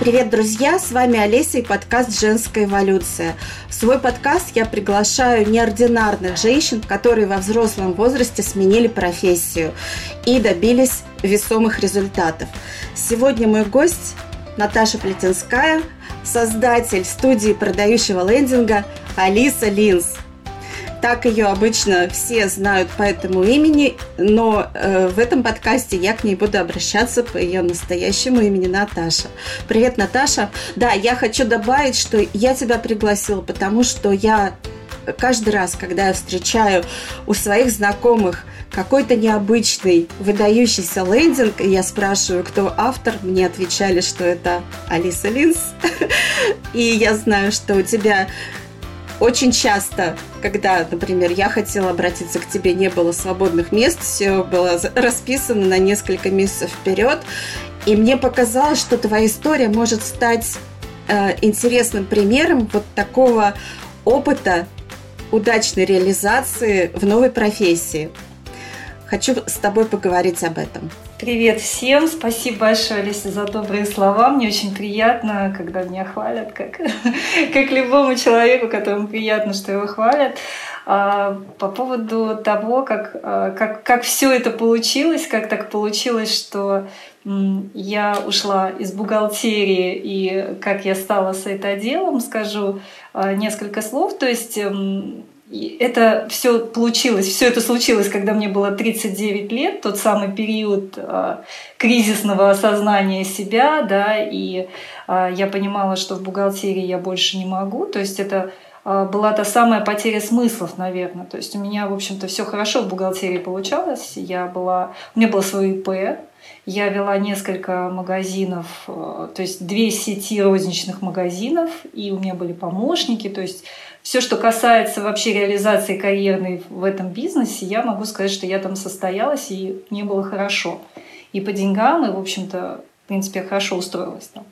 Привет, друзья! С вами Олеся и подкаст «Женская эволюция». В свой подкаст я приглашаю неординарных женщин, которые во взрослом возрасте сменили профессию и добились весомых результатов. Сегодня мой гость Наташа Плетенская, создатель студии продающего лендинга Алиса Линз. Так ее обычно все знают по этому имени, но э, в этом подкасте я к ней буду обращаться по ее настоящему имени Наташа. Привет, Наташа. Да, я хочу добавить, что я тебя пригласила, потому что я каждый раз, когда я встречаю у своих знакомых какой-то необычный, выдающийся лендинг, и я спрашиваю, кто автор, мне отвечали, что это Алиса Линс. И я знаю, что у тебя очень часто, когда, например, я хотела обратиться к тебе, не было свободных мест, все было расписано на несколько месяцев вперед, и мне показалось, что твоя история может стать э, интересным примером вот такого опыта удачной реализации в новой профессии. Хочу с тобой поговорить об этом. Привет всем! Спасибо большое, Алиса, за добрые слова. Мне очень приятно, когда меня хвалят, как, как любому человеку, которому приятно, что его хвалят. А, по поводу того, как, а, как, как все это получилось, как так получилось, что я ушла из бухгалтерии и как я стала с это делом, скажу а, несколько слов. То есть и это все получилось, все это случилось, когда мне было 39 лет, тот самый период э, кризисного осознания себя, да, и э, я понимала, что в бухгалтерии я больше не могу, то есть это э, была та самая потеря смыслов, наверное. То есть у меня, в общем-то, все хорошо в бухгалтерии получалось. Я была, у меня было свое ИП, я вела несколько магазинов, то есть две сети розничных магазинов, и у меня были помощники, то есть все, что касается вообще реализации карьерной в этом бизнесе, я могу сказать, что я там состоялась, и мне было хорошо. И по деньгам, и, в общем-то, в принципе, хорошо устроилась там.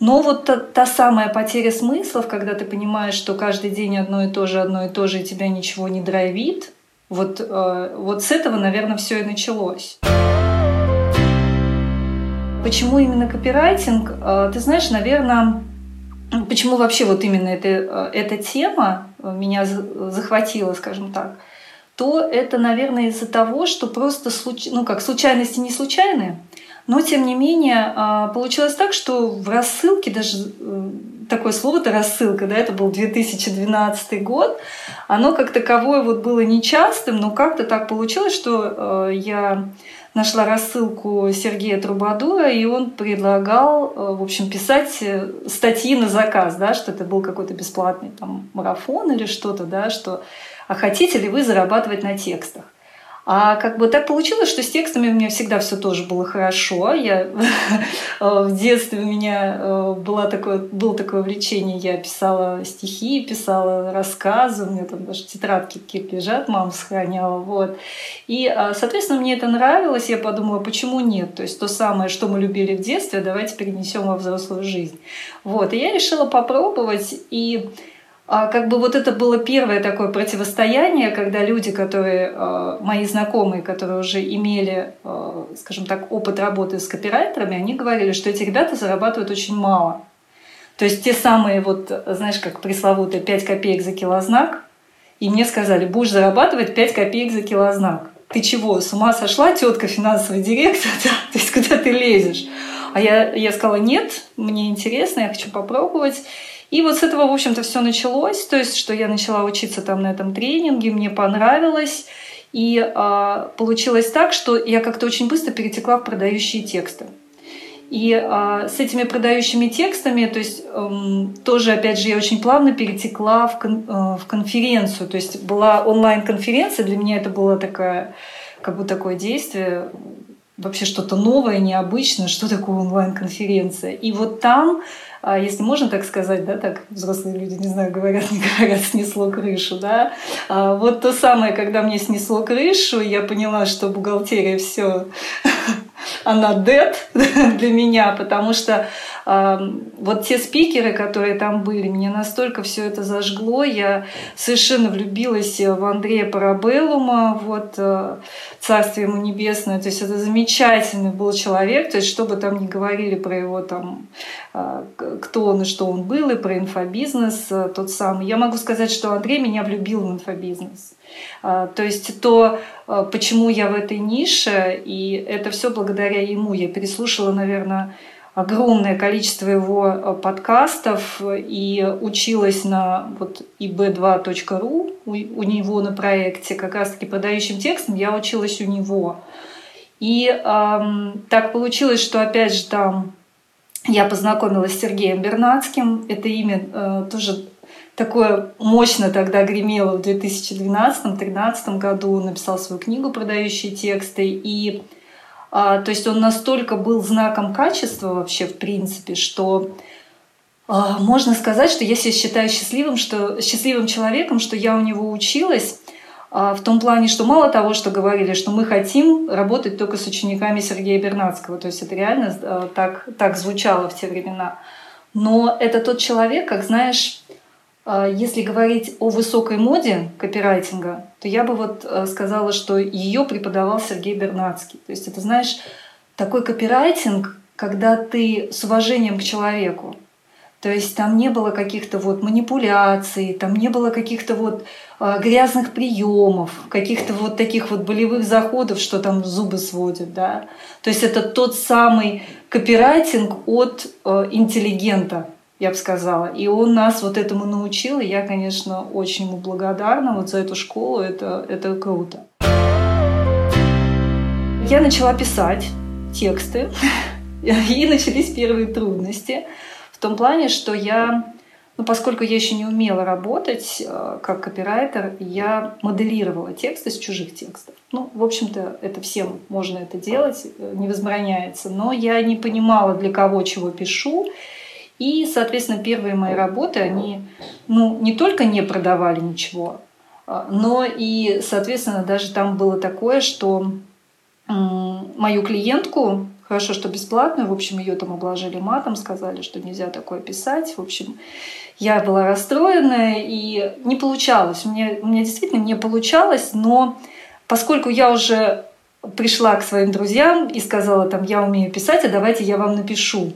Но вот та, та самая потеря смыслов, когда ты понимаешь, что каждый день одно и то же, одно и то же, и тебя ничего не драйвит, вот, э, вот с этого, наверное, все и началось. Почему именно копирайтинг? Э, ты знаешь, наверное, почему вообще вот именно эта, э, эта тема э, меня захватила, скажем так, то это, наверное, из-за того, что просто случ... ну, как случайности не случайные, но тем не менее а, получилось так, что в рассылке даже э, такое слово-то рассылка, да, это был 2012 год, оно как таковое вот было нечастым, но как-то так получилось, что я нашла рассылку Сергея Трубадура, и он предлагал, э, в общем, писать э, статьи на заказ, да, что это был какой-то бесплатный там марафон или что-то, да, что а хотите ли вы зарабатывать на текстах? А как бы так получилось, что с текстами у меня всегда все тоже было хорошо. Я в детстве у меня э, было такое, было такое увлечение. Я писала стихи, писала рассказы. У меня там даже тетрадки какие-то лежат, мама сохраняла. Вот. И, а, соответственно, мне это нравилось. Я подумала, почему нет? То есть то самое, что мы любили в детстве, давайте перенесем во взрослую жизнь. Вот. И я решила попробовать. И как бы вот это было первое такое противостояние, когда люди, которые, э, мои знакомые, которые уже имели, э, скажем так, опыт работы с копирайтерами, они говорили, что эти ребята зарабатывают очень мало. То есть те самые вот, знаешь, как пресловутые 5 копеек за килознак, и мне сказали, будешь зарабатывать 5 копеек за килознак. Ты чего, с ума сошла, тетка финансовый директор? Да? То есть куда ты лезешь? А я, я сказала, нет, мне интересно, я хочу попробовать. И вот с этого, в общем-то, все началось. То есть, что я начала учиться там на этом тренинге, мне понравилось. И э, получилось так, что я как-то очень быстро перетекла в продающие тексты. И э, с этими продающими текстами, то есть э, тоже, опять же, я очень плавно перетекла в, кон, э, в конференцию. То есть была онлайн-конференция, для меня это было такое, как бы такое действие, вообще что-то новое, необычное, что такое онлайн-конференция. И вот там а если можно так сказать, да, так взрослые люди, не знаю, говорят, не говорят, снесло крышу, да. А вот то самое, когда мне снесло крышу, я поняла, что бухгалтерия все она dead для меня, потому что вот те спикеры, которые там были, мне настолько все это зажгло, я совершенно влюбилась в Андрея Парабеллума, вот э, царствие ему небесное, то есть это замечательный был человек, то есть что бы там ни говорили про его там, э, кто он и что он был, и про инфобизнес э, тот самый. Я могу сказать, что Андрей меня влюбил в инфобизнес. То есть то, почему я в этой нише, и это все благодаря ему. Я переслушала, наверное, огромное количество его э, подкастов и училась на вот ib2.ru у, него на проекте, как раз-таки подающим текстом, я училась у него. И эм, так получилось, что опять же там я познакомилась с Сергеем Бернацким. Это имя э, тоже такое мощно тогда гремело в 2012-2013 году. Он написал свою книгу «Продающие тексты». И то есть он настолько был знаком качества вообще в принципе, что а, можно сказать, что я себя считаю счастливым, что, счастливым человеком, что я у него училась, а, в том плане, что мало того, что говорили, что мы хотим работать только с учениками Сергея Бернацкого, то есть это реально так, так звучало в те времена, но это тот человек, как знаешь, а, если говорить о высокой моде копирайтинга, то я бы вот э, сказала, что ее преподавал Сергей Бернацкий. То есть это, знаешь, такой копирайтинг, когда ты с уважением к человеку. То есть там не было каких-то вот манипуляций, там не было каких-то вот э, грязных приемов, каких-то вот таких вот болевых заходов, что там зубы сводят, да. То есть это тот самый копирайтинг от э, интеллигента, я бы сказала. И он нас вот этому научил, и я, конечно, очень ему благодарна вот за эту школу, это, это круто. Я начала писать тексты, и начались первые трудности в том плане, что я, ну, поскольку я еще не умела работать э, как копирайтер, я моделировала тексты с чужих текстов. Ну, в общем-то, это всем можно это делать, э, не возбраняется. Но я не понимала, для кого чего пишу, и, соответственно, первые мои работы, они ну, не только не продавали ничего, а, но и, соответственно, даже там было такое, что мою клиентку, хорошо, что бесплатную, в общем, ее там обложили матом, сказали, что нельзя такое писать. В общем, я была расстроена и не получалось. У меня, у меня действительно не получалось, но поскольку я уже пришла к своим друзьям и сказала там, я умею писать, а давайте я вам напишу.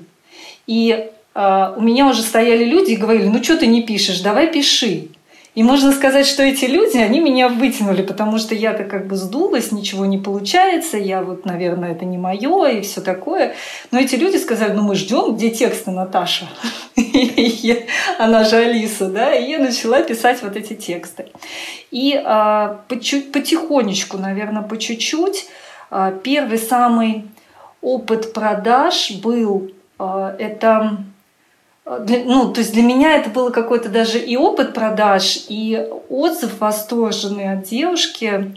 И у меня уже стояли люди и говорили, ну что ты не пишешь, давай пиши. И можно сказать, что эти люди, они меня вытянули, потому что я-то как бы сдулась, ничего не получается, я вот, наверное, это не мое и все такое. Но эти люди сказали, ну мы ждем, где тексты, Наташа? Она же Алиса, да? И я начала писать вот эти тексты. И а, потихонечку, наверное, по чуть-чуть, а, первый самый опыт продаж был, это ну, то есть для меня это было какой-то даже и опыт продаж, и отзыв восторженный от девушки.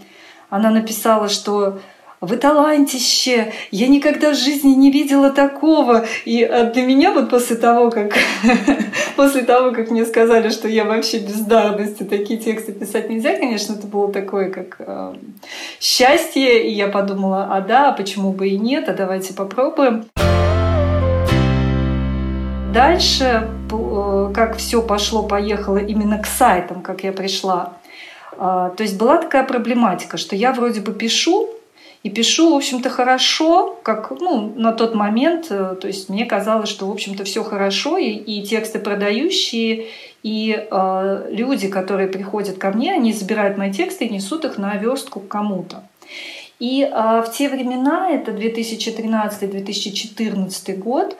Она написала, что вы талантище, я никогда в жизни не видела такого. И э, для меня вот после того, как, после того, как мне сказали, что я вообще бездарность, и такие тексты писать нельзя, конечно, это было такое, как э, счастье. И я подумала, а да, почему бы и нет, а давайте попробуем. Дальше, э, как все пошло-поехало именно к сайтам, как я пришла, а, то есть была такая проблематика, что я вроде бы пишу, и пишу, в общем-то, хорошо, как ну, на тот момент, э, то есть мне казалось, что, в общем-то, все хорошо, и, и тексты продающие, и э, люди, которые приходят ко мне, они забирают мои тексты и несут их на верстку к кому-то. И э, в те времена, это 2013-2014 год,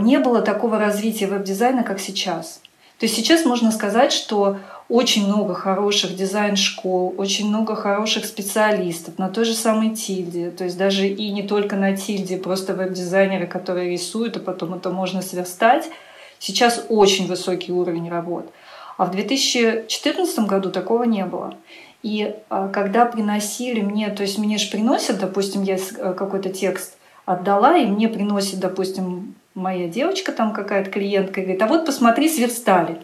не было такого развития веб-дизайна, как сейчас. То есть сейчас можно сказать, что очень много хороших дизайн-школ, очень много хороших специалистов на той же самой Тильде. То есть даже и не только на Тильде, просто веб-дизайнеры, которые рисуют, а потом это можно сверстать. Сейчас очень высокий уровень работ. А в 2014 году такого не было. И а, когда приносили мне, то есть мне же приносят, допустим, я э, какой-то текст отдала, и мне приносит, допустим, моя девочка там какая-то клиентка говорит, а вот посмотри, сверстали.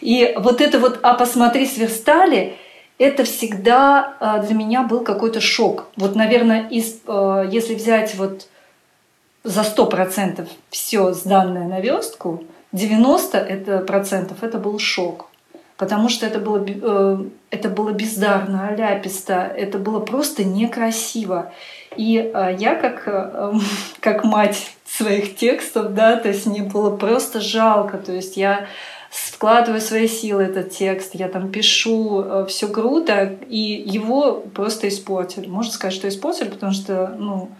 И вот это вот «а посмотри, сверстали» это всегда а, для меня был какой-то шок. Вот, наверное, из, а, если взять вот за 100% все сданное на верстку, 90% это, процентов это был шок. Потому что это было, э, это было бездарно, аляписто, это было просто некрасиво. И э, я как, э, как мать своих текстов, да, то есть мне было просто жалко. То есть я вкладываю свои силы этот текст, я там пишу, все круто, и его просто испортили. Можно сказать, что испортили, потому что, ну,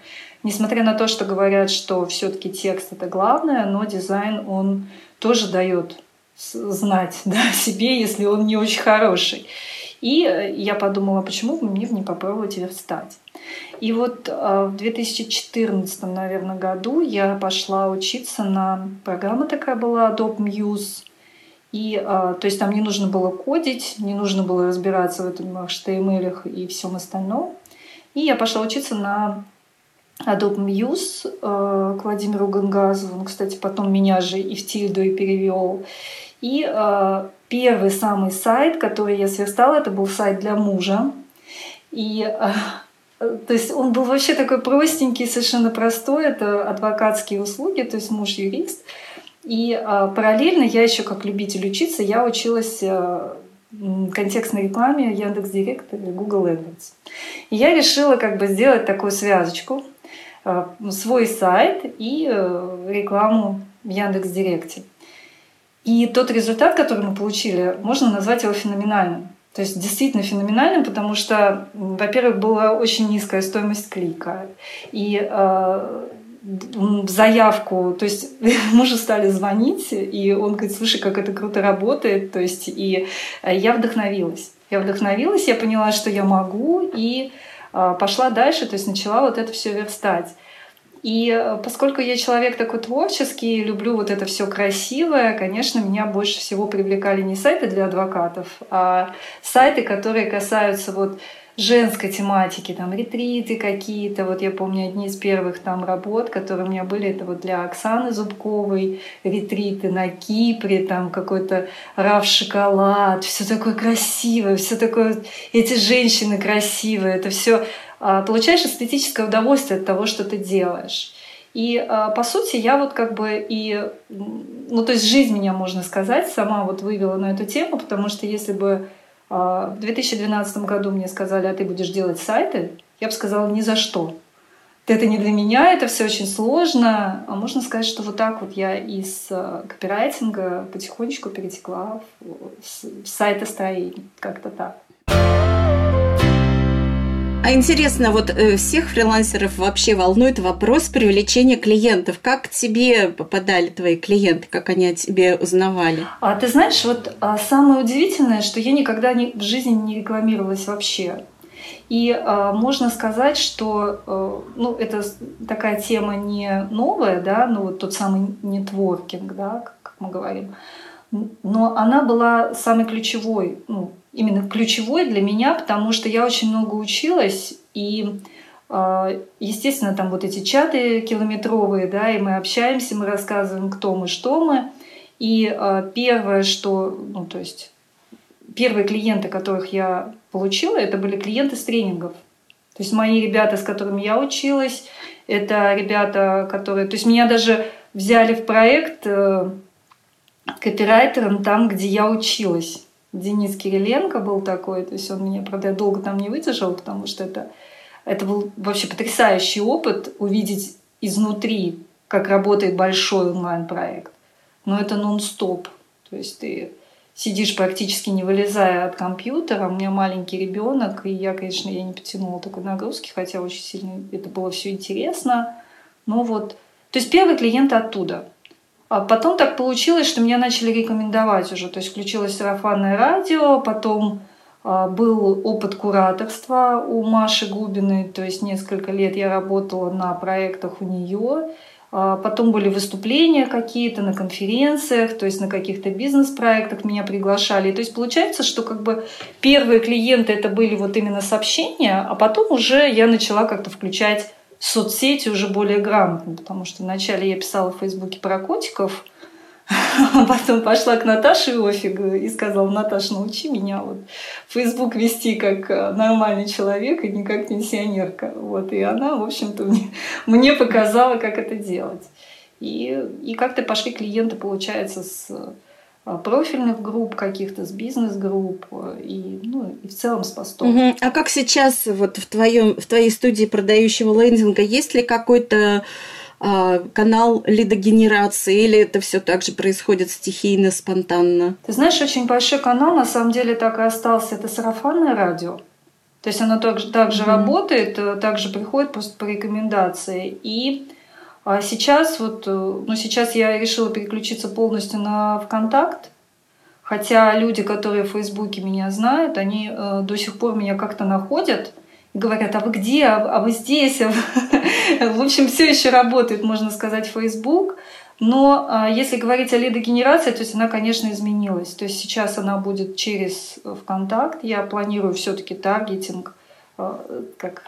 несмотря на то, что говорят, что все-таки текст это главное, но дизайн он тоже дает знать да, себе, если он не очень хороший. И э, я подумала, почему бы мне не попробовать верстать. И вот э, в 2014, наверное, году я пошла учиться на программа такая была Adobe Muse. И, э, то есть там не нужно было кодить, не нужно было разбираться в этом HTML и всем остальном. И я пошла учиться на Adobe Muse к Владимиру Гангазову. Он, кстати, потом меня же и в Тильду и перевел. И э, первый самый сайт, который я сверстала, это был сайт для мужа. И э, то есть он был вообще такой простенький, совершенно простой. Это адвокатские услуги, то есть муж юрист. И э, параллельно я еще как любитель учиться, я училась э, контекстной рекламе Яндекс Директ или Google AdWords. И я решила как бы сделать такую связочку, э, свой сайт и э, рекламу в Яндекс Директе. И тот результат, который мы получили, можно назвать его феноменальным. То есть действительно феноменальным, потому что, во-первых, была очень низкая стоимость клика. И э, заявку, то есть мы же стали звонить, и он говорит, слушай, как это круто работает, то есть и э, я вдохновилась. Я вдохновилась, я поняла, что я могу, и э, пошла дальше, то есть начала вот это все верстать. И э, поскольку я человек такой творческий, люблю вот это все красивое, конечно, меня больше всего привлекали не сайты для адвокатов, а сайты, которые касаются вот женской тематики, там ретриты какие-то. Вот я помню одни из первых там работ, которые у меня были, это вот для Оксаны Зубковой ретриты на Кипре, там какой-то раф шоколад, все такое красивое, все такое, эти женщины красивые, это все получаешь эстетическое удовольствие от того, что ты делаешь. И а, по сути я вот как бы и, ну то есть жизнь меня, можно сказать, сама вот вывела на эту тему, потому что если бы а, в 2012 году мне сказали, а ты будешь делать сайты, я бы сказала ни за что. Это не для меня, это все очень сложно. А можно сказать, что вот так вот я из копирайтинга потихонечку перетекла в сайтостроение, как-то так. А интересно, вот э, всех фрилансеров вообще волнует вопрос привлечения клиентов. Как к тебе попадали твои клиенты, как они о тебе узнавали? А ты знаешь, вот а, самое удивительное, что я никогда не, в жизни не рекламировалась вообще. И э, можно сказать, что э, ну, это такая тема не новая, да, ну вот тот самый нетворкинг, да, как, как мы говорим, но она была самой ключевой, ну, именно ключевой для меня, потому что я очень много училась, и а, естественно, там вот эти чаты километровые, да, и мы общаемся, мы рассказываем, кто мы, что мы. И а, первое, что, ну, то есть первые клиенты, которых я получила, это были клиенты с тренингов. То есть мои ребята, с которыми я училась, это ребята, которые... То есть меня даже взяли в проект э, копирайтером там, где я училась. Денис Кириленко был такой, то есть он меня, правда, долго там не выдержал, потому что это, это был вообще потрясающий опыт увидеть изнутри, как работает большой онлайн-проект. Но это нон-стоп. То есть ты сидишь практически не вылезая от компьютера. У меня маленький ребенок, и я, конечно, я не потянула такой нагрузки, хотя очень сильно это было все интересно. Но вот, то есть первый клиент оттуда – а потом так получилось, что меня начали рекомендовать уже. То есть включилось сарафанное радио, потом а, был опыт кураторства у Маши Губиной, то есть несколько лет я работала на проектах у нее. А, потом были выступления какие-то на конференциях, то есть на каких-то бизнес-проектах меня приглашали. То есть получается, что как бы первые клиенты это были вот именно сообщения, а потом уже я начала как-то включать соцсети уже более грамотно, потому что вначале я писала в Фейсбуке про котиков, А потом пошла к Наташе Иофигу и сказала, Наташа, научи меня вот Facebook вести как э, нормальный человек и не как пенсионерка. Вот. И она, в общем-то, мне, мне показала, как это делать. И, и как-то пошли клиенты, получается, с профильных групп каких-то, с бизнес-групп э, и, ну, и в целом с постов. Угу. А как сейчас вот в, твоем, в твоей студии продающего лендинга есть ли какой-то а, канал лидогенерации, или это все так же происходит стихийно, спонтанно? Ты знаешь, очень большой канал, на самом деле, так и остался. Это сарафанное радио. То есть оно также, также mm-hmm. работает, э, также приходит просто по рекомендации. И а сейчас вот, э, ну сейчас я решила переключиться полностью на ВКонтакт, хотя люди, которые в Фейсбуке меня знают, они э, до сих пор меня как-то находят – говорят, а вы где, а, а вы здесь? В общем, все еще работает, можно сказать, Facebook. Но а, если говорить о лидогенерации, то есть она, конечно, изменилась. То есть сейчас она будет через ВКонтакт. Я планирую все-таки таргетинг, как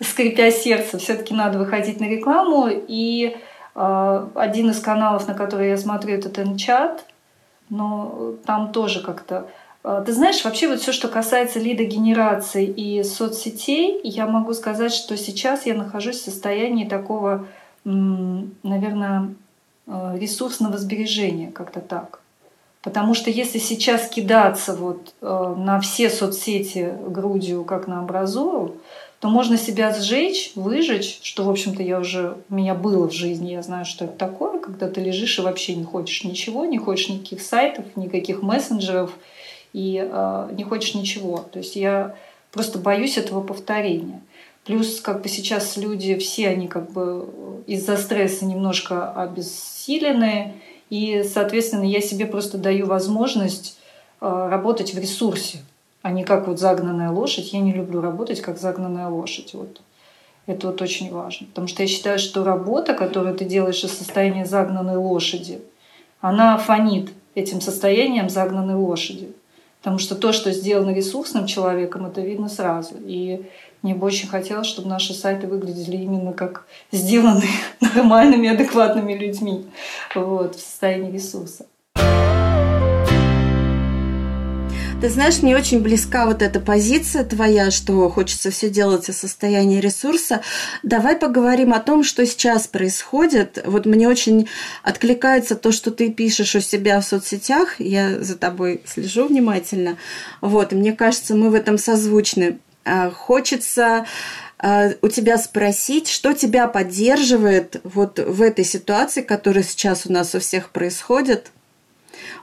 скрипя сердце, все-таки надо выходить на рекламу. И один из каналов, на который я смотрю, это Тенчат. Но там тоже как-то а, ты знаешь, вообще вот все, что касается лидогенерации и соцсетей, я могу сказать, что сейчас я нахожусь в состоянии такого, наверное, ресурсного сбережения, как-то так. Потому что если сейчас кидаться вот а, на все соцсети грудью, как на образуру, то можно себя сжечь, выжечь, что, в общем-то, я уже, у меня было в жизни, я знаю, что это такое, когда ты лежишь и вообще не хочешь ничего, не хочешь никаких сайтов, никаких мессенджеров – и э, не хочешь ничего. То есть я просто боюсь этого повторения. Плюс как бы сейчас люди, все они как бы из-за стресса немножко обессилены, и, соответственно, я себе просто даю возможность э, работать в ресурсе, а не как вот загнанная лошадь. Я не люблю работать как загнанная лошадь. Вот. Это вот очень важно. Потому что я считаю, что работа, которую ты делаешь из состояния загнанной лошади, она фонит этим состоянием загнанной лошади. Потому что то, что сделано ресурсным человеком, это видно сразу. И мне бы очень хотелось, чтобы наши сайты выглядели именно как сделаны нормальными, адекватными людьми вот, в состоянии ресурса. Ты знаешь, мне очень близка вот эта позиция твоя, что хочется все делать из состояния ресурса. Давай поговорим о том, что сейчас происходит. Вот мне очень откликается то, что ты пишешь у себя в соцсетях. Я за тобой слежу внимательно. Вот, и мне кажется, мы в этом созвучны. А, хочется а, у тебя спросить, что тебя поддерживает вот в этой ситуации, которая сейчас у нас у всех происходит –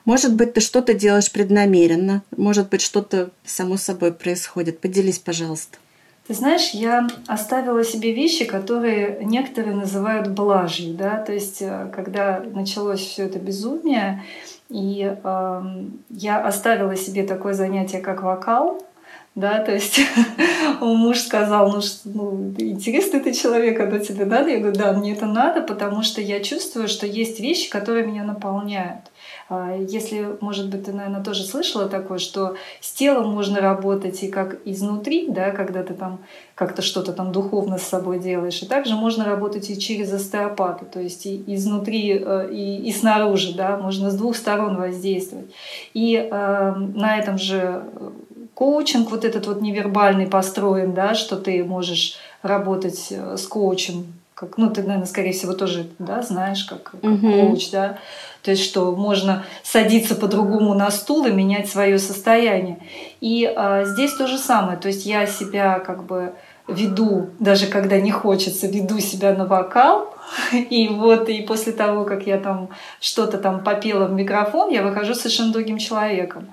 может быть, ты что-то делаешь преднамеренно, может быть, что-то само собой происходит. Поделись, пожалуйста. Ты знаешь, я оставила себе вещи, которые некоторые называют блажью, да, то есть э, когда началось все это безумие, и э, я оставила себе такое занятие, как вокал, да, то есть муж сказал, ну, что, ну, интересный ты человек, оно тебе надо? Я говорю, да, мне это надо, потому что я чувствую, что есть вещи, которые меня наполняют. А, если, может быть, ты, наверное, тоже слышала такое, что с телом можно работать и как изнутри, да, когда ты там как-то что-то там духовно с собой делаешь, и также можно работать и через остеопату, то есть и изнутри, э, и, и снаружи, да, можно с двух сторон воздействовать. И э, на этом же коучинг вот этот вот невербальный построен, да, что ты можешь работать э, с коучем как, ну, ты, наверное, скорее всего, тоже, да, знаешь, как, как угу. коуч, да, то есть, что можно садиться по-другому на стул и менять свое состояние. И а, здесь то же самое, то есть я себя как бы веду, даже когда не хочется, веду себя на вокал, и вот и после того, как я там что-то там попела в микрофон, я выхожу совершенно другим человеком.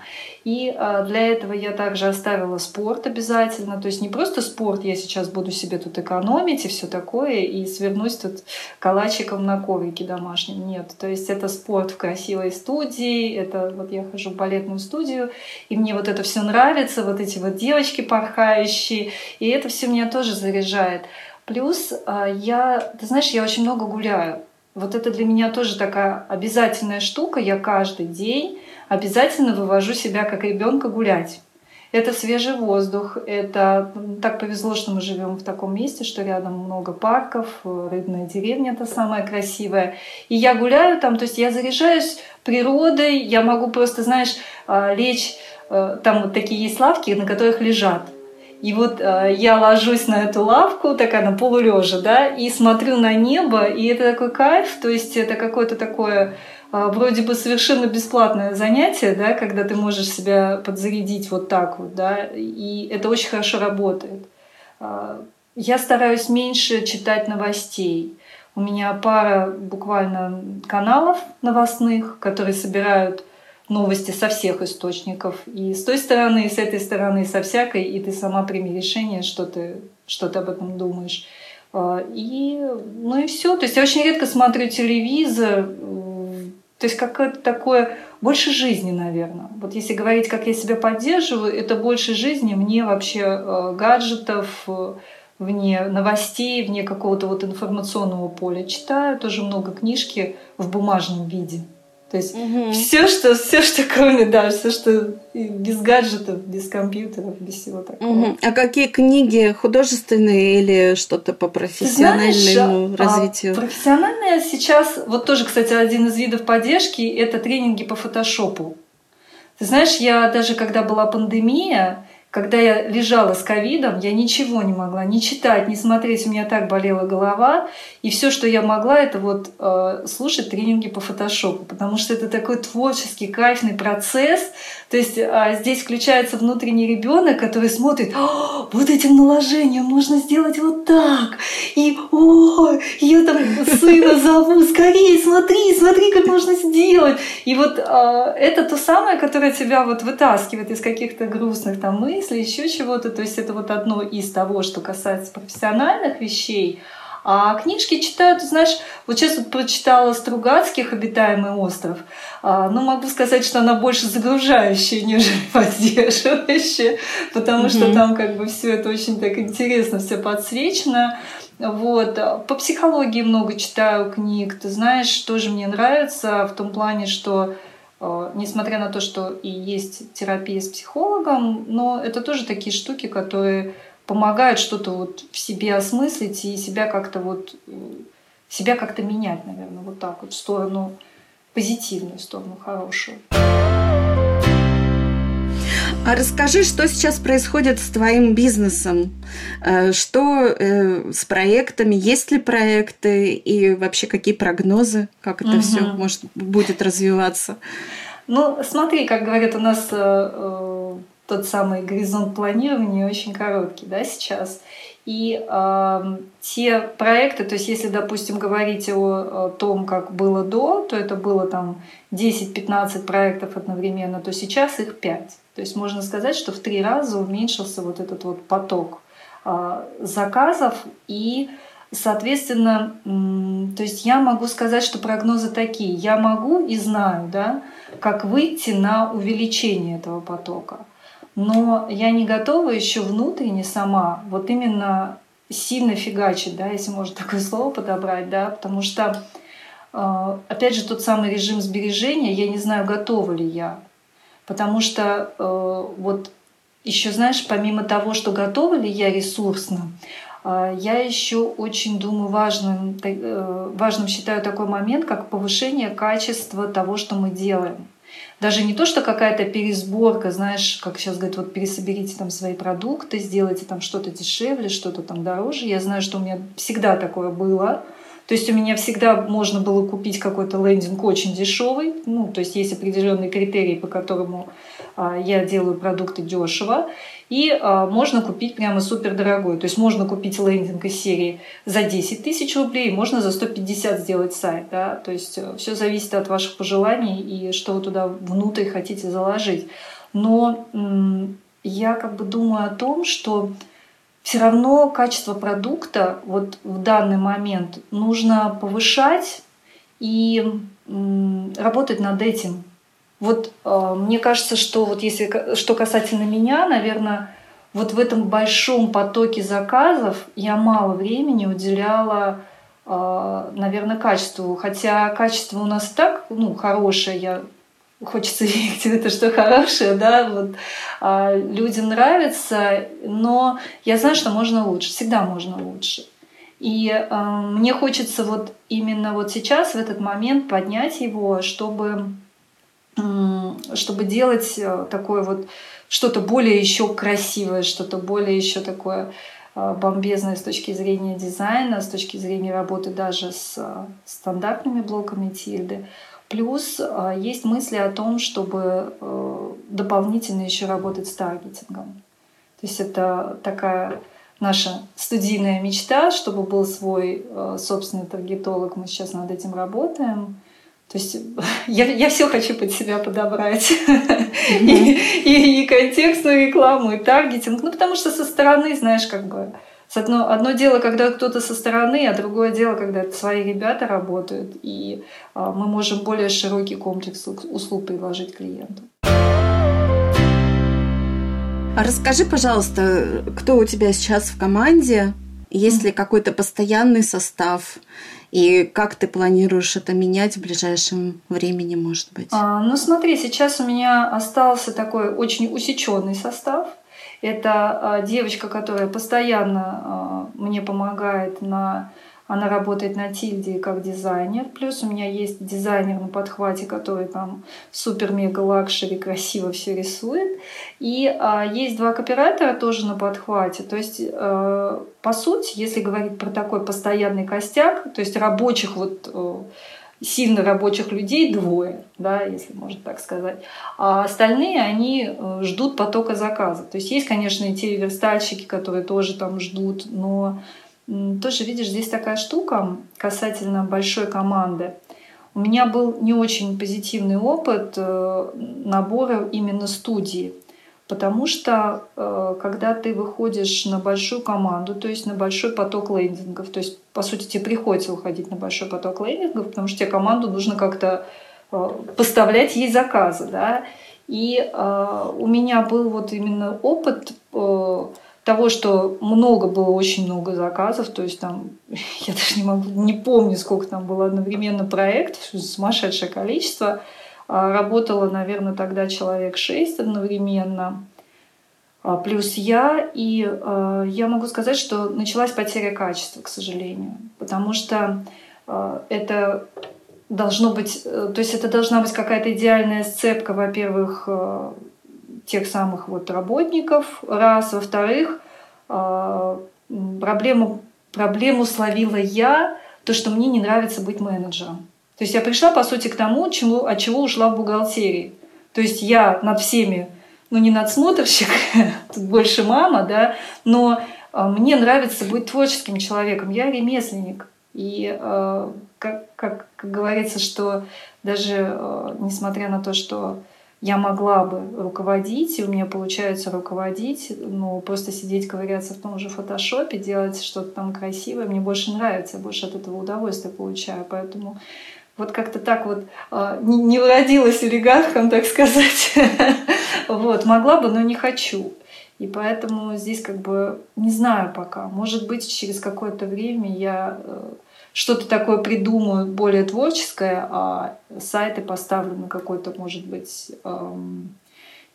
И а, для этого я также оставила спорт обязательно. То есть не просто спорт, я сейчас буду себе тут экономить и все такое, и свернусь тут калачиком на коврике домашнем. Нет. То есть это спорт в красивой студии, это вот я хожу в балетную студию, и мне вот это все нравится, вот эти вот девочки порхающие, и это все меня тоже заряжает. Плюс а, я, ты знаешь, я очень много гуляю. Вот это для меня тоже такая обязательная штука. Я каждый день обязательно вывожу себя как ребенка гулять. это свежий воздух, это так повезло, что мы живем в таком месте, что рядом много парков, рыбная деревня это самая красивая. И я гуляю там, то есть я заряжаюсь природой, я могу просто, знаешь, а, лечь, э, там вот такие есть лавки, на которых лежат. И вот э, я ложусь на эту лавку, такая на полулежа, да, и смотрю на небо, и это такой кайф, то есть это какое-то такое вроде бы совершенно бесплатное занятие, да, когда ты можешь себя подзарядить вот так вот, да, и это очень хорошо работает. А, я стараюсь меньше читать новостей. У меня пара буквально каналов новостных, которые собирают новости со всех источников. И с той стороны, и с этой стороны, и со всякой, и ты сама прими решение, что ты, что ты об этом думаешь. А, и, ну и все. То есть я очень редко смотрю телевизор, то есть какое-то такое больше жизни, наверное. Вот если говорить, как я себя поддерживаю, это больше жизни мне вообще э, гаджетов, э, вне новостей, вне какого-то вот информационного поля. Читаю тоже много книжки в бумажном виде. То есть угу. все, что, все, что кроме, да, все, что без гаджетов, без компьютеров, без всего такого. Угу. А какие книги художественные или что-то по профессиональному Знаешь, развитию? А, профессиональное сейчас, вот тоже, кстати, один из видов поддержки, это тренинги по фотошопу. Ты знаешь, я даже когда была пандемия, когда я лежала с ковидом, я ничего не могла ни читать, ни смотреть, у меня так болела голова. И все, что я могла, это вот э, слушать тренинги по фотошопу, потому что это такой творческий, кайфный процесс. То есть э, здесь включается внутренний ребенок, который смотрит, вот этим наложением можно сделать вот так. И, о, я там сына зову, скорее, смотри, смотри, как можно сделать. И вот э, это то самое, которое тебя вот вытаскивает из каких-то грустных там мыслей, мысли, еще чего-то. То есть это вот одно из того, что касается профессиональных вещей. А книжки читают, знаешь, вот сейчас вот прочитала Стругацких «Обитаемый остров». А, ну, могу сказать, что она больше загружающая, нежели поддерживающая, потому mm-hmm. что там как бы все это очень так интересно, все подсвечено. Вот. По психологии много читаю книг. Ты знаешь, тоже мне нравится в том плане, что несмотря на то, что и есть терапия с психологом, но это тоже такие штуки, которые помогают что-то вот в себе осмыслить и себя как-то вот э, себя как-то менять, наверное, вот так вот в сторону позитивную, в сторону хорошую. А расскажи, что сейчас происходит с твоим бизнесом? Э, что э, с проектами? Есть ли проекты? И вообще какие прогнозы? Как это угу. все может будет развиваться? Ну, смотри, как говорят у нас э, тот самый горизонт планирования очень короткий, да, сейчас. И э, те проекты, то есть если, допустим, говорить о, о том, как было до, то это было там 10-15 проектов одновременно, то сейчас их 5. То есть можно сказать, что в три раза уменьшился вот этот вот поток а, заказов и Соответственно, то есть я могу сказать, что прогнозы такие. Я могу и знаю, да, как выйти на увеличение этого потока. Но я не готова еще внутренне сама вот именно сильно фигачить, да, если можно такое слово подобрать, да, потому что, а, опять же, тот самый режим сбережения, я не знаю, готова ли я. Потому что э, вот еще, знаешь, помимо того, что готова ли я ресурсно, э, я еще очень думаю важным, э, важным считаю такой момент, как повышение качества того, что мы делаем. Даже не то, что какая-то пересборка, знаешь, как сейчас говорят, вот пересоберите там свои продукты, сделайте там что-то дешевле, что-то там дороже. Я знаю, что у меня всегда такое было. То есть у меня всегда можно было купить какой-то лендинг очень дешевый. Ну, то есть есть определенные критерии, по которому а, я делаю продукты дешево. И а, можно купить прямо супер дорогой. То есть можно купить лендинг из серии за 10 тысяч рублей, можно за 150 сделать сайт. Да? То есть э, все зависит от ваших пожеланий и что вы туда внутрь хотите заложить. Но я как бы думаю о том, что все равно качество продукта вот в данный момент нужно повышать и работать над этим. Вот э, мне кажется, что вот если что касательно меня, наверное, вот в этом большом потоке заказов я мало времени уделяла, э, наверное, качеству. Хотя качество у нас так, ну, хорошее, я хочется верить это, что хорошее, да, вот а, людям нравится, но я знаю, что можно лучше, всегда можно лучше. И э, мне хочется вот именно вот сейчас, в этот момент, поднять его, чтобы, чтобы делать э, такое вот что-то более еще красивое, что-то более еще такое э, бомбезное с точки зрения дизайна, с точки зрения работы даже с э, стандартными блоками тильды. Плюс э, есть мысли о том, чтобы э, дополнительно еще работать с таргетингом. То есть это такая наша студийная мечта, чтобы был свой э, собственный таргетолог. Мы сейчас над этим работаем. То есть я, я все хочу под себя подобрать. Mm-hmm. и, и, и контекстную рекламу, и таргетинг. Ну, потому что со стороны, знаешь, как бы Одно, одно дело, когда кто-то со стороны, а другое дело, когда это свои ребята работают, и а, мы можем более широкий комплекс услуг предложить клиенту. А расскажи, пожалуйста, кто у тебя сейчас в команде? Есть ли какой-то постоянный состав? И как ты планируешь это менять в ближайшем времени, может быть? А, ну смотри, сейчас у меня остался такой очень усеченный состав. Это а, девочка, которая постоянно а, мне помогает на она работает на Тильде как дизайнер. Плюс у меня есть дизайнер на подхвате, который там супер-мега luxury, красиво все рисует. И а, есть два копирайтера тоже на подхвате. То есть, а, по сути, если говорить про такой постоянный костяк, то есть рабочих вот а, сильно рабочих людей двое, да, если можно так сказать. А остальные, они э, ждут потока заказа. То есть есть, конечно, и те верстальщики, которые тоже там ждут, но тоже, видишь, здесь такая штука касательно большой команды. У меня был не очень позитивный опыт э, набора именно студии. Потому что э, когда ты выходишь на большую команду, то есть на большой поток лендингов, то есть, по сути, тебе приходится выходить на большой поток лендингов, потому что тебе команду нужно как-то э, поставлять ей заказы. Да? И у меня был вот именно опыт того, что много было, очень много заказов, то есть там, я даже не могу, не помню, сколько там было одновременно проектов, сумасшедшее количество. А, работало, наверное, тогда человек шесть одновременно, а, плюс я. И а, я могу сказать, что началась потеря качества, к сожалению, потому что это должно быть, э, то есть это должна быть какая-то идеальная сцепка, во-первых, тех самых вот работников, раз. Во-вторых, проблему, проблему словила я, то, что мне не нравится быть менеджером. То есть я пришла, по сути, к тому, чему, от чего ушла в бухгалтерии. То есть я над всеми, ну не надсмотрщик, тут больше мама, да, но а, мне нравится быть творческим человеком. Я ремесленник. И а, как, как, как говорится, что даже несмотря на то, что я могла бы руководить, и у меня получается руководить, но просто сидеть, ковыряться в том же фотошопе, делать что-то там красивое, мне больше нравится, я больше от этого удовольствия получаю. Поэтому вот как-то так вот э, не, не уродилась олигархом, так сказать. вот, могла бы, но не хочу. И поэтому здесь как бы не знаю пока. Может быть, через какое-то время я э, что-то такое придумаю более творческое, а сайты поставлю на какой-то, может быть,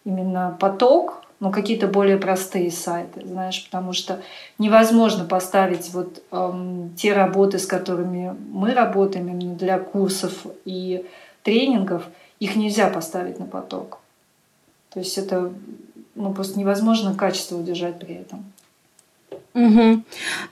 именно поток, но какие-то более простые сайты, знаешь, потому что невозможно поставить вот эм, те работы, с которыми мы работаем именно для курсов и тренингов, их нельзя поставить на поток. То есть это ну, просто невозможно качество удержать при этом. Угу.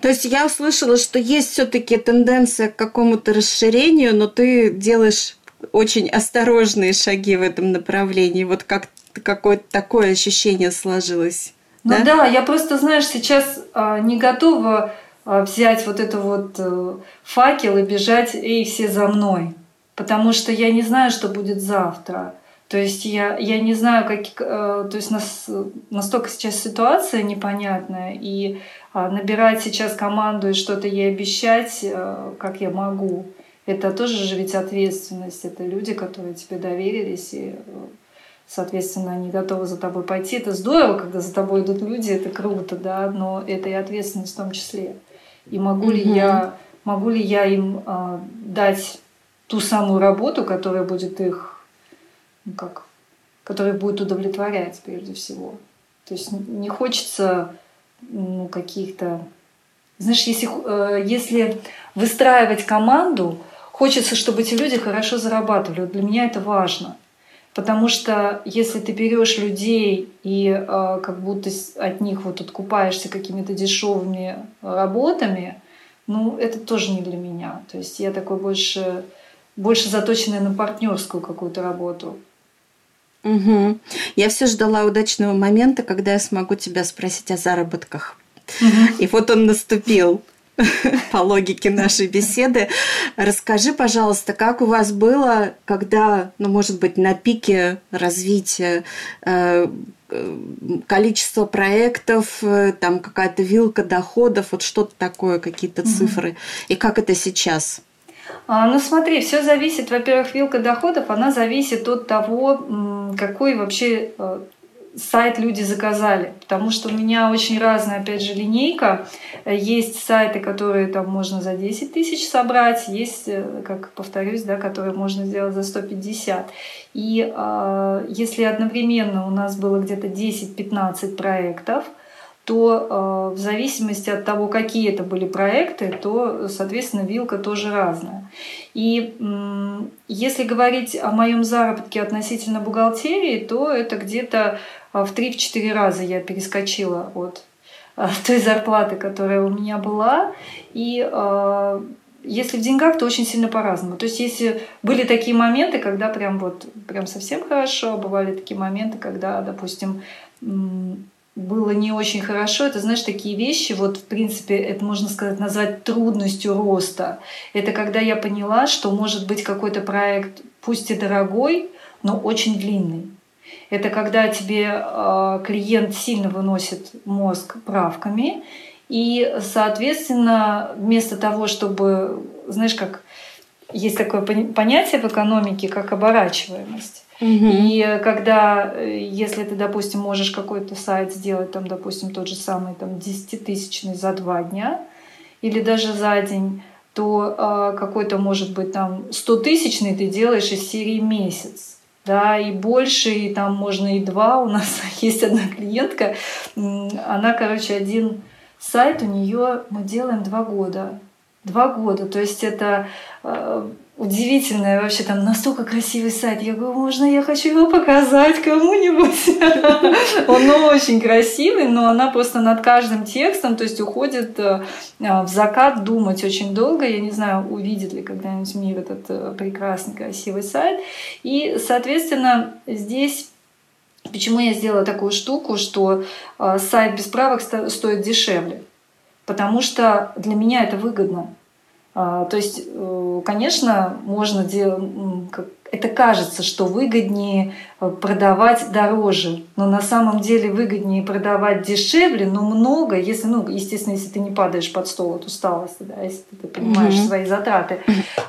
То есть я услышала, что есть все-таки тенденция к какому-то расширению, но ты делаешь очень осторожные шаги в этом направлении. Вот как какое-то такое ощущение сложилось. Ну да, да я просто, знаешь, сейчас а, не готова а, взять вот это вот а, факел и бежать, эй, все за мной. Потому что я не знаю, что будет завтра. То есть я, я не знаю, как, э, то есть нас, настолько сейчас ситуация непонятная, и э, набирать сейчас команду и что-то ей обещать, э, как я могу, это тоже же ведь ответственность. Это люди, которые тебе доверились, и, соответственно, они готовы за тобой пойти. Это здорово, когда за тобой идут люди, это круто, да, но это и ответственность в том числе. И могу ли я, могу ли я им э, дать ту самую работу, которая будет их ну, как, который будет удовлетворять прежде всего. То есть не хочется ну, каких-то... Знаешь, если, э, если выстраивать команду, хочется, чтобы эти люди хорошо зарабатывали. Вот для меня это важно. Потому что если ты берешь людей и э, как будто от них вот откупаешься какими-то дешевыми работами, ну это тоже не для меня. То есть я такой больше, больше заточенная на партнерскую какую-то работу. Угу. Я все ждала удачного момента, когда я смогу тебя спросить о заработках. Угу. И вот он наступил по логике нашей беседы. Расскажи, пожалуйста, как у вас было, когда, ну, может быть, на пике развития э, количество проектов, э, там какая-то вилка доходов, вот что-то такое, какие-то цифры, и как это сейчас? А, ну смотри, все зависит, во-первых, вилка доходов, она зависит от того, какой вообще э, сайт люди заказали, потому что у меня очень разная, опять же, линейка. Есть сайты, которые там можно за 10 тысяч собрать, есть, э, как повторюсь, да, которые можно сделать за 150. И э, если одновременно у нас было где-то 10-15 проектов, то э, в зависимости от того, какие это были проекты, то, соответственно, вилка тоже разная. И э, если говорить о моем заработке относительно бухгалтерии, то это где-то в 3-4 раза я перескочила от э, той зарплаты, которая у меня была. И э, если в деньгах, то очень сильно по-разному. То есть если были такие моменты, когда прям вот прям совсем хорошо, бывали такие моменты, когда, допустим, было не очень хорошо. Это, знаешь, такие вещи, вот, в принципе, это можно сказать, назвать трудностью роста. Это когда я поняла, что может быть какой-то проект, пусть и дорогой, но очень длинный. Это когда тебе э, клиент сильно выносит мозг правками, и, соответственно, вместо того, чтобы, знаешь, как есть такое понятие в экономике, как оборачиваемость. И когда, э, если ты, допустим, можешь какой-то сайт сделать, там, допустим, тот же самый там, 10-тысячный за два дня или даже за день, то э, какой-то, может быть, там 100-тысячный ты делаешь из серии месяц. Да, и больше, и там можно и два. У нас есть одна клиентка, она, короче, один сайт у нее мы делаем два года. Два года. То есть это э, удивительное вообще там настолько красивый сайт. Я говорю, можно я хочу его показать кому-нибудь? Он очень красивый, но она просто над каждым текстом, то есть уходит э, в закат думать очень долго. Я не знаю, увидит ли когда-нибудь мир этот э, прекрасный, красивый сайт. И, соответственно, здесь Почему я сделала такую штуку, что э, сайт без правок стоит дешевле? Потому что для меня это выгодно. А, то есть, э, конечно, можно делать, это кажется, что выгоднее э, продавать дороже, но на самом деле выгоднее продавать дешевле, но много, если, ну, естественно, если ты не падаешь под стол от усталости, да, если ты понимаешь mm-hmm. свои затраты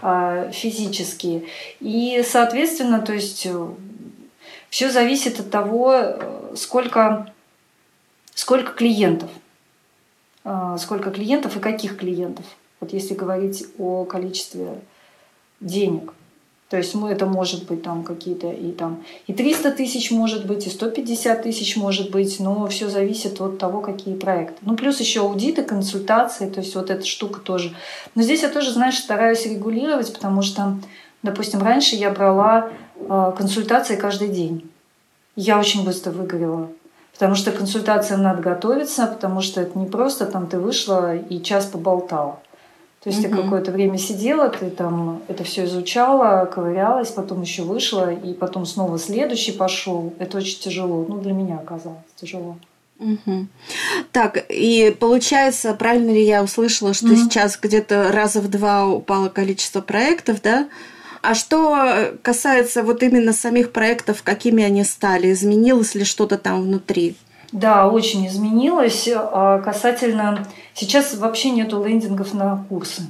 а, физические. И, соответственно, то есть э, все зависит от того, сколько, сколько клиентов, а, сколько клиентов и каких клиентов. Вот если говорить о количестве денег. То есть мы, это может быть там какие-то и там и 300 тысяч может быть, и 150 тысяч может быть, но все зависит от того, какие проекты. Ну, плюс еще аудиты, консультации, то есть вот эта штука тоже. Но здесь я тоже, знаешь, стараюсь регулировать, потому что, допустим, раньше я брала э, консультации каждый день. Я очень быстро выгорела. Потому что консультациям надо готовиться, потому что это не просто там ты вышла и час поболтала. То есть угу. ты какое-то время сидела, ты там это все изучала, ковырялась, потом еще вышла, и потом снова следующий пошел. Это очень тяжело. Ну, для меня оказалось тяжело. Угу. Так, и получается, правильно ли я услышала, что угу. сейчас где-то раза в два упало количество проектов, да? А что касается вот именно самих проектов, какими они стали, изменилось ли что-то там внутри? Да, очень изменилось. А касательно... Сейчас вообще нету лендингов на курсы.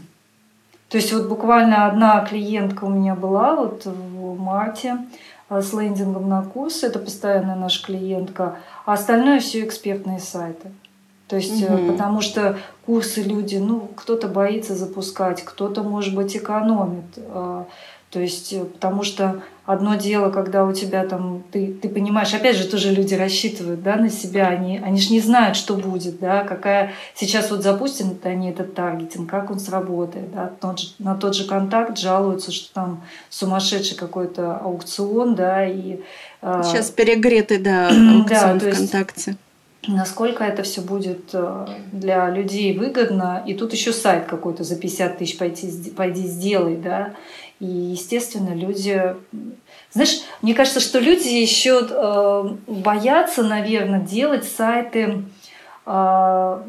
То есть вот буквально одна клиентка у меня была вот в марте а, с лендингом на курсы. Это постоянная наша клиентка. А остальное все экспертные сайты. То есть, угу. потому что курсы люди, ну, кто-то боится запускать, кто-то, может быть, экономит. А, То есть, э, потому что одно дело, когда у тебя там, ты, ты понимаешь, опять же, тоже люди рассчитывают да, на себя, они, они же не знают, что будет, да, какая сейчас вот запустим они этот таргетинг, как он сработает, да, тот же, на тот же контакт жалуются, что там сумасшедший какой-то аукцион, да, и... Э, сейчас перегретый, да, аукцион да, ВКонтакте насколько это все будет э, для людей выгодно. И тут еще сайт какой-то за 50 тысяч пойти, пойди сделай, да. И, естественно, люди... Знаешь, мне кажется, что люди еще э, боятся, наверное, делать сайты э,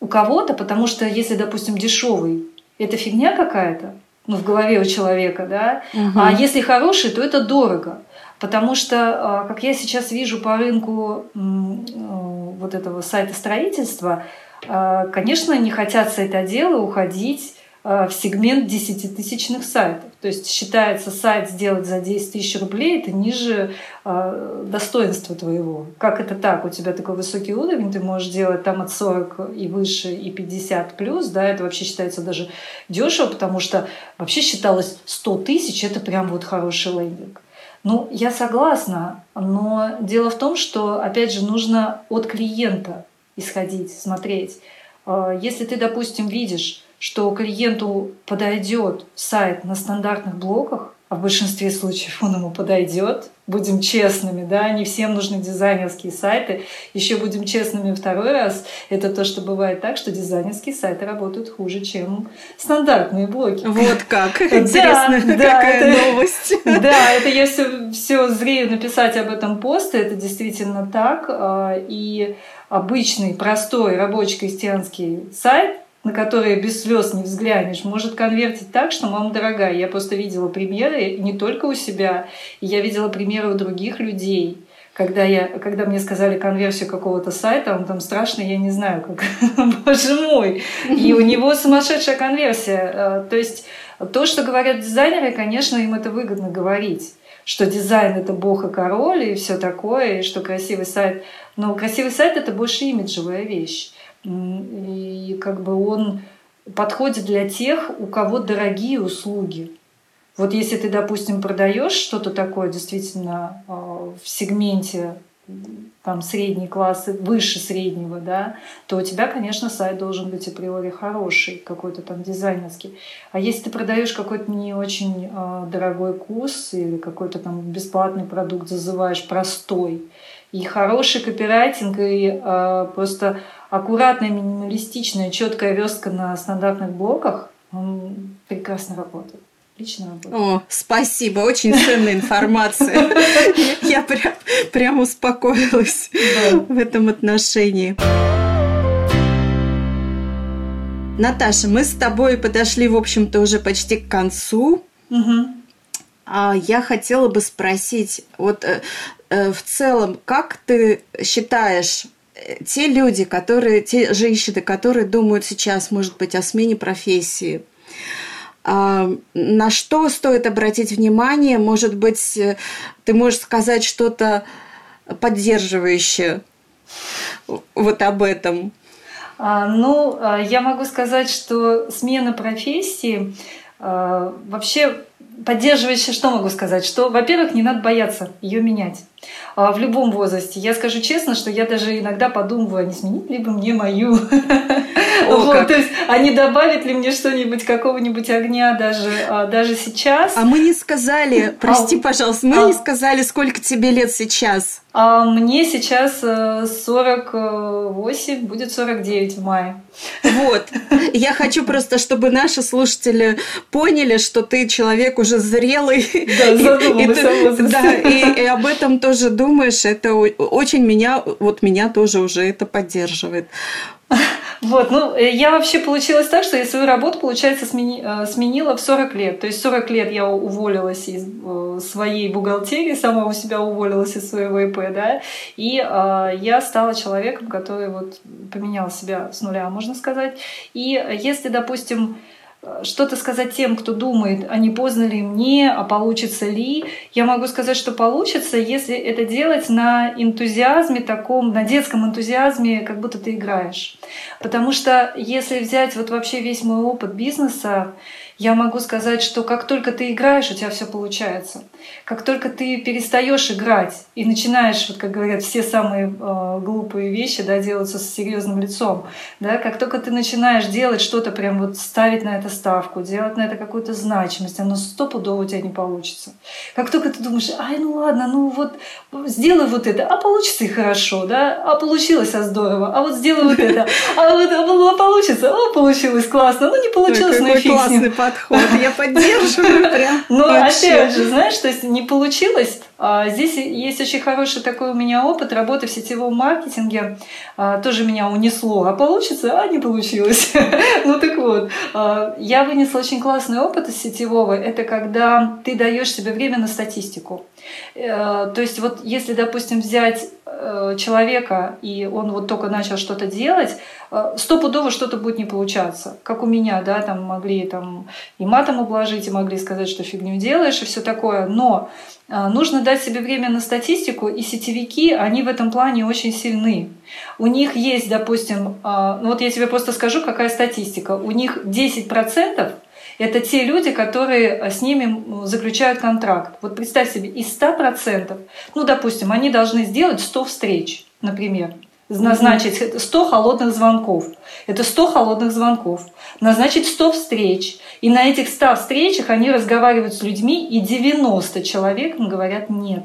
у кого-то, потому что если, допустим, дешевый, это фигня какая-то, ну, в голове у человека, да, угу. а если хороший, то это дорого. Потому что, как я сейчас вижу по рынку вот этого сайта строительства, конечно, не хотят сайтоделы уходить Э, в сегмент 10-тысячных сайтов. То есть считается сайт сделать за 10 тысяч рублей, это ниже э, достоинства твоего. Как это так? У тебя такой высокий уровень, ты можешь делать там от 40 и выше, и 50 плюс, да, это вообще считается даже дешево, потому что вообще считалось 100 тысяч, это прям вот хороший лендинг. Ну, я согласна, но дело в том, что, опять же, нужно от клиента исходить, смотреть. Э, если ты, допустим, видишь, что клиенту подойдет сайт на стандартных блоках, а в большинстве случаев он ему подойдет. Будем честными, да, не всем нужны дизайнерские сайты. Еще будем честными второй раз. Это то, что бывает так, что дизайнерские сайты работают хуже, чем стандартные блоки. Вот как. Интересно, какая новость. Да, это я все, все зрею написать об этом посте. Это действительно так. А, и обычный, простой, рабочий крестьянский сайт на которые без слез не взглянешь, может конвертить так, что, мама дорогая, я просто видела примеры не только у себя, я видела примеры у других людей. Когда, я, когда мне сказали конверсию какого-то сайта, он там страшный, я не знаю, как, боже мой. И у него сумасшедшая конверсия. Э, то есть то, что говорят дизайнеры, конечно, им это выгодно говорить что дизайн это бог и король и все такое, и что красивый сайт. Но красивый сайт это больше имиджевая вещь. И как бы он подходит для тех, у кого дорогие услуги. Вот если ты, допустим, продаешь что-то такое действительно а, в сегменте там средний класс, выше среднего, да, то у тебя, конечно, сайт должен быть априори хороший, какой-то там дизайнерский. А если ты продаешь какой-то не очень э, дорогой курс или какой-то там бесплатный продукт зазываешь простой, и хороший копирайтинг, и э, просто аккуратная, минималистичная, четкая верстка на стандартных блоках, он прекрасно работает. Лично работает. О, спасибо, очень ценная информация. Я прям, прям успокоилась в этом отношении. Наташа, мы с тобой подошли, в общем-то, уже почти к концу. А я хотела бы спросить, вот э, э, в целом, как ты считаешь, те люди, которые, те женщины, которые думают сейчас, может быть, о смене профессии, а, на что стоит обратить внимание? Может быть, ты можешь сказать что-то поддерживающее вот об этом? А, ну, а, я могу сказать, что смена профессии вообще поддерживающее, что могу сказать? Что, во-первых, не надо бояться ее менять. А, в любом возрасте. Я скажу честно, что я даже иногда подумываю, а не сменить ли бы мне мою. вот, то есть, а не добавить ли мне что-нибудь, какого-нибь огня даже, а, даже сейчас. А мы не сказали, прости, а, пожалуйста, мы а, не сказали, сколько тебе лет сейчас. А мне сейчас 48, э, будет 49 в мае. Вот. Я хочу просто, чтобы наши слушатели поняли, что ты человек уже зрелый. Да, задумалась и, Да, и, и об этом тоже думаешь. Это очень меня, вот меня тоже уже это поддерживает. Вот, ну, э, я вообще получилось так, что я свою работу, получается, смени, э, сменила в 40 лет. То есть 40 лет я уволилась из э, своей бухгалтерии, сама у себя уволилась из своего ИП, да, и э, я стала человеком, который вот поменял себя с нуля, можно сказать. И если, допустим, что-то сказать тем, кто думает, а не поздно ли мне, а получится ли, я могу сказать, что получится, если это делать на энтузиазме таком, на детском энтузиазме, как будто ты играешь. Потому что если взять вот вообще весь мой опыт бизнеса, Я могу сказать, что как только ты играешь, у тебя все получается. Как только ты перестаешь играть и начинаешь, вот как говорят, все самые э, глупые вещи да, делаться с серьезным лицом, да, как только ты начинаешь делать что-то, прям вот ставить на это ставку, делать на это какую-то значимость, оно стопудово у тебя не получится. Как только ты думаешь, ай, ну ладно, ну вот сделай вот это, а получится и хорошо, да, а получилось, а здорово, а вот сделай вот это, а вот а получится, о, получилось классно, ну не получилось, ну и фиг классный подход, я поддерживаю прям. Ну, опять же, знаешь, то есть не получилось, а, здесь есть очень хороший такой у меня опыт работы в сетевом маркетинге. А, тоже меня унесло. А получится? А не получилось. ну так вот, а, я вынесла очень классный опыт из сетевого. Это когда ты даешь себе время на статистику. Э, то есть вот если, допустим, взять э, человека, и он вот только начал что-то делать, э, стопудово что-то будет не получаться. Как у меня, да, там могли там и матом ублажить, и могли сказать, что фигню делаешь, и все такое. Но нужно дать себе время на статистику, и сетевики, они в этом плане очень сильны. У них есть, допустим, ну вот я тебе просто скажу, какая статистика. У них 10% это те люди, которые э, с ними заключают контракт. Вот представь себе, из 100%, ну, допустим, они должны сделать 100 встреч, например, назначить 100 холодных звонков. Это 100 холодных звонков. Назначить 100 встреч. И на этих 100 встречах они разговаривают с людьми, и 90 человек им говорят «нет».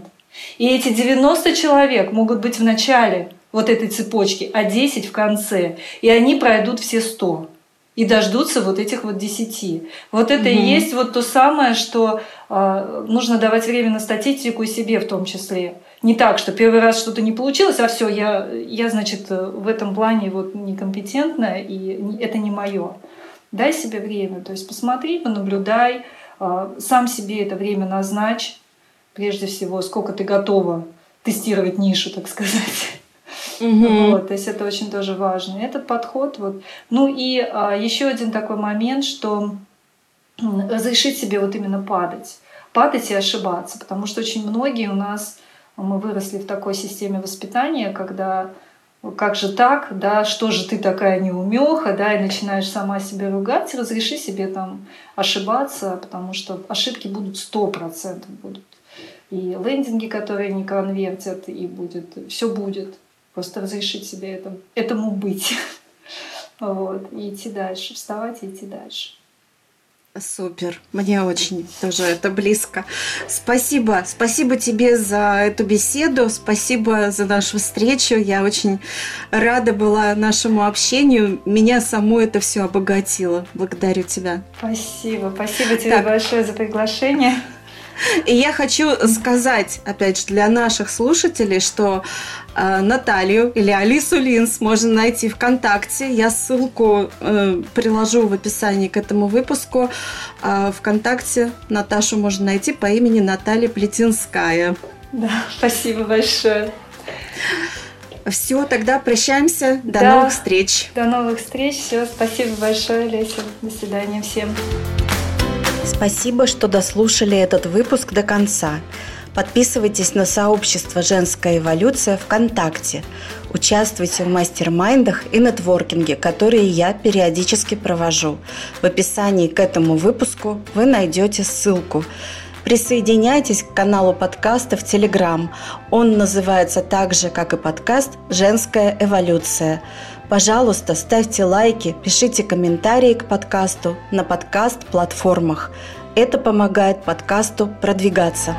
И эти 90 человек могут быть в начале вот этой цепочки, а 10 в конце. И они пройдут все 100 и дождутся вот этих вот десяти. Вот это угу. и есть вот то самое, что э, нужно давать время на статистику и себе в том числе. Не так, что первый раз что-то не получилось, а все, я, я, значит, в этом плане вот некомпетентная, и это не мое. Дай себе время, то есть посмотри, понаблюдай, э, сам себе это время назначь, прежде всего, сколько ты готова тестировать нишу, так сказать. Угу. Вот, то есть это очень тоже важно. Этот подход. Вот. Ну и а, еще один такой момент, что разрешить себе вот именно падать. Падать и ошибаться. Потому что очень многие у нас, мы выросли в такой системе воспитания, когда как же так, да, что же ты такая неумеха, да, и начинаешь сама себя ругать, разреши себе там ошибаться, потому что ошибки будут сто процентов будут. И лендинги, которые не конвертят, и будет, все будет. Просто разрешить себе это, этому быть. Вот, и идти дальше, вставать и идти дальше. Супер. Мне очень тоже это близко. Спасибо. Спасибо тебе за эту беседу. Спасибо за нашу встречу. Я очень рада была нашему общению. Меня саму это все обогатило. Благодарю тебя. Спасибо. Спасибо тебе так. большое за приглашение. И я хочу сказать, опять же, для наших слушателей, что э, Наталью или Алису Линс можно найти ВКонтакте. Я ссылку э, приложу в описании к этому выпуску. Э, ВКонтакте Наташу можно найти по имени Наталья Плетинская. Да, спасибо большое. Все, тогда прощаемся. До да, новых встреч. До новых встреч. Все, спасибо большое, Леся. До свидания всем. Спасибо, что дослушали этот выпуск до конца. Подписывайтесь на сообщество «Женская эволюция» ВКонтакте. Участвуйте в мастер-майндах и нетворкинге, которые я периодически провожу. В описании к этому выпуску вы найдете ссылку. Присоединяйтесь к каналу подкаста в Телеграм. Он называется так же, как и подкаст «Женская эволюция». Пожалуйста, ставьте лайки, пишите комментарии к подкасту на подкаст-платформах. Это помогает подкасту продвигаться.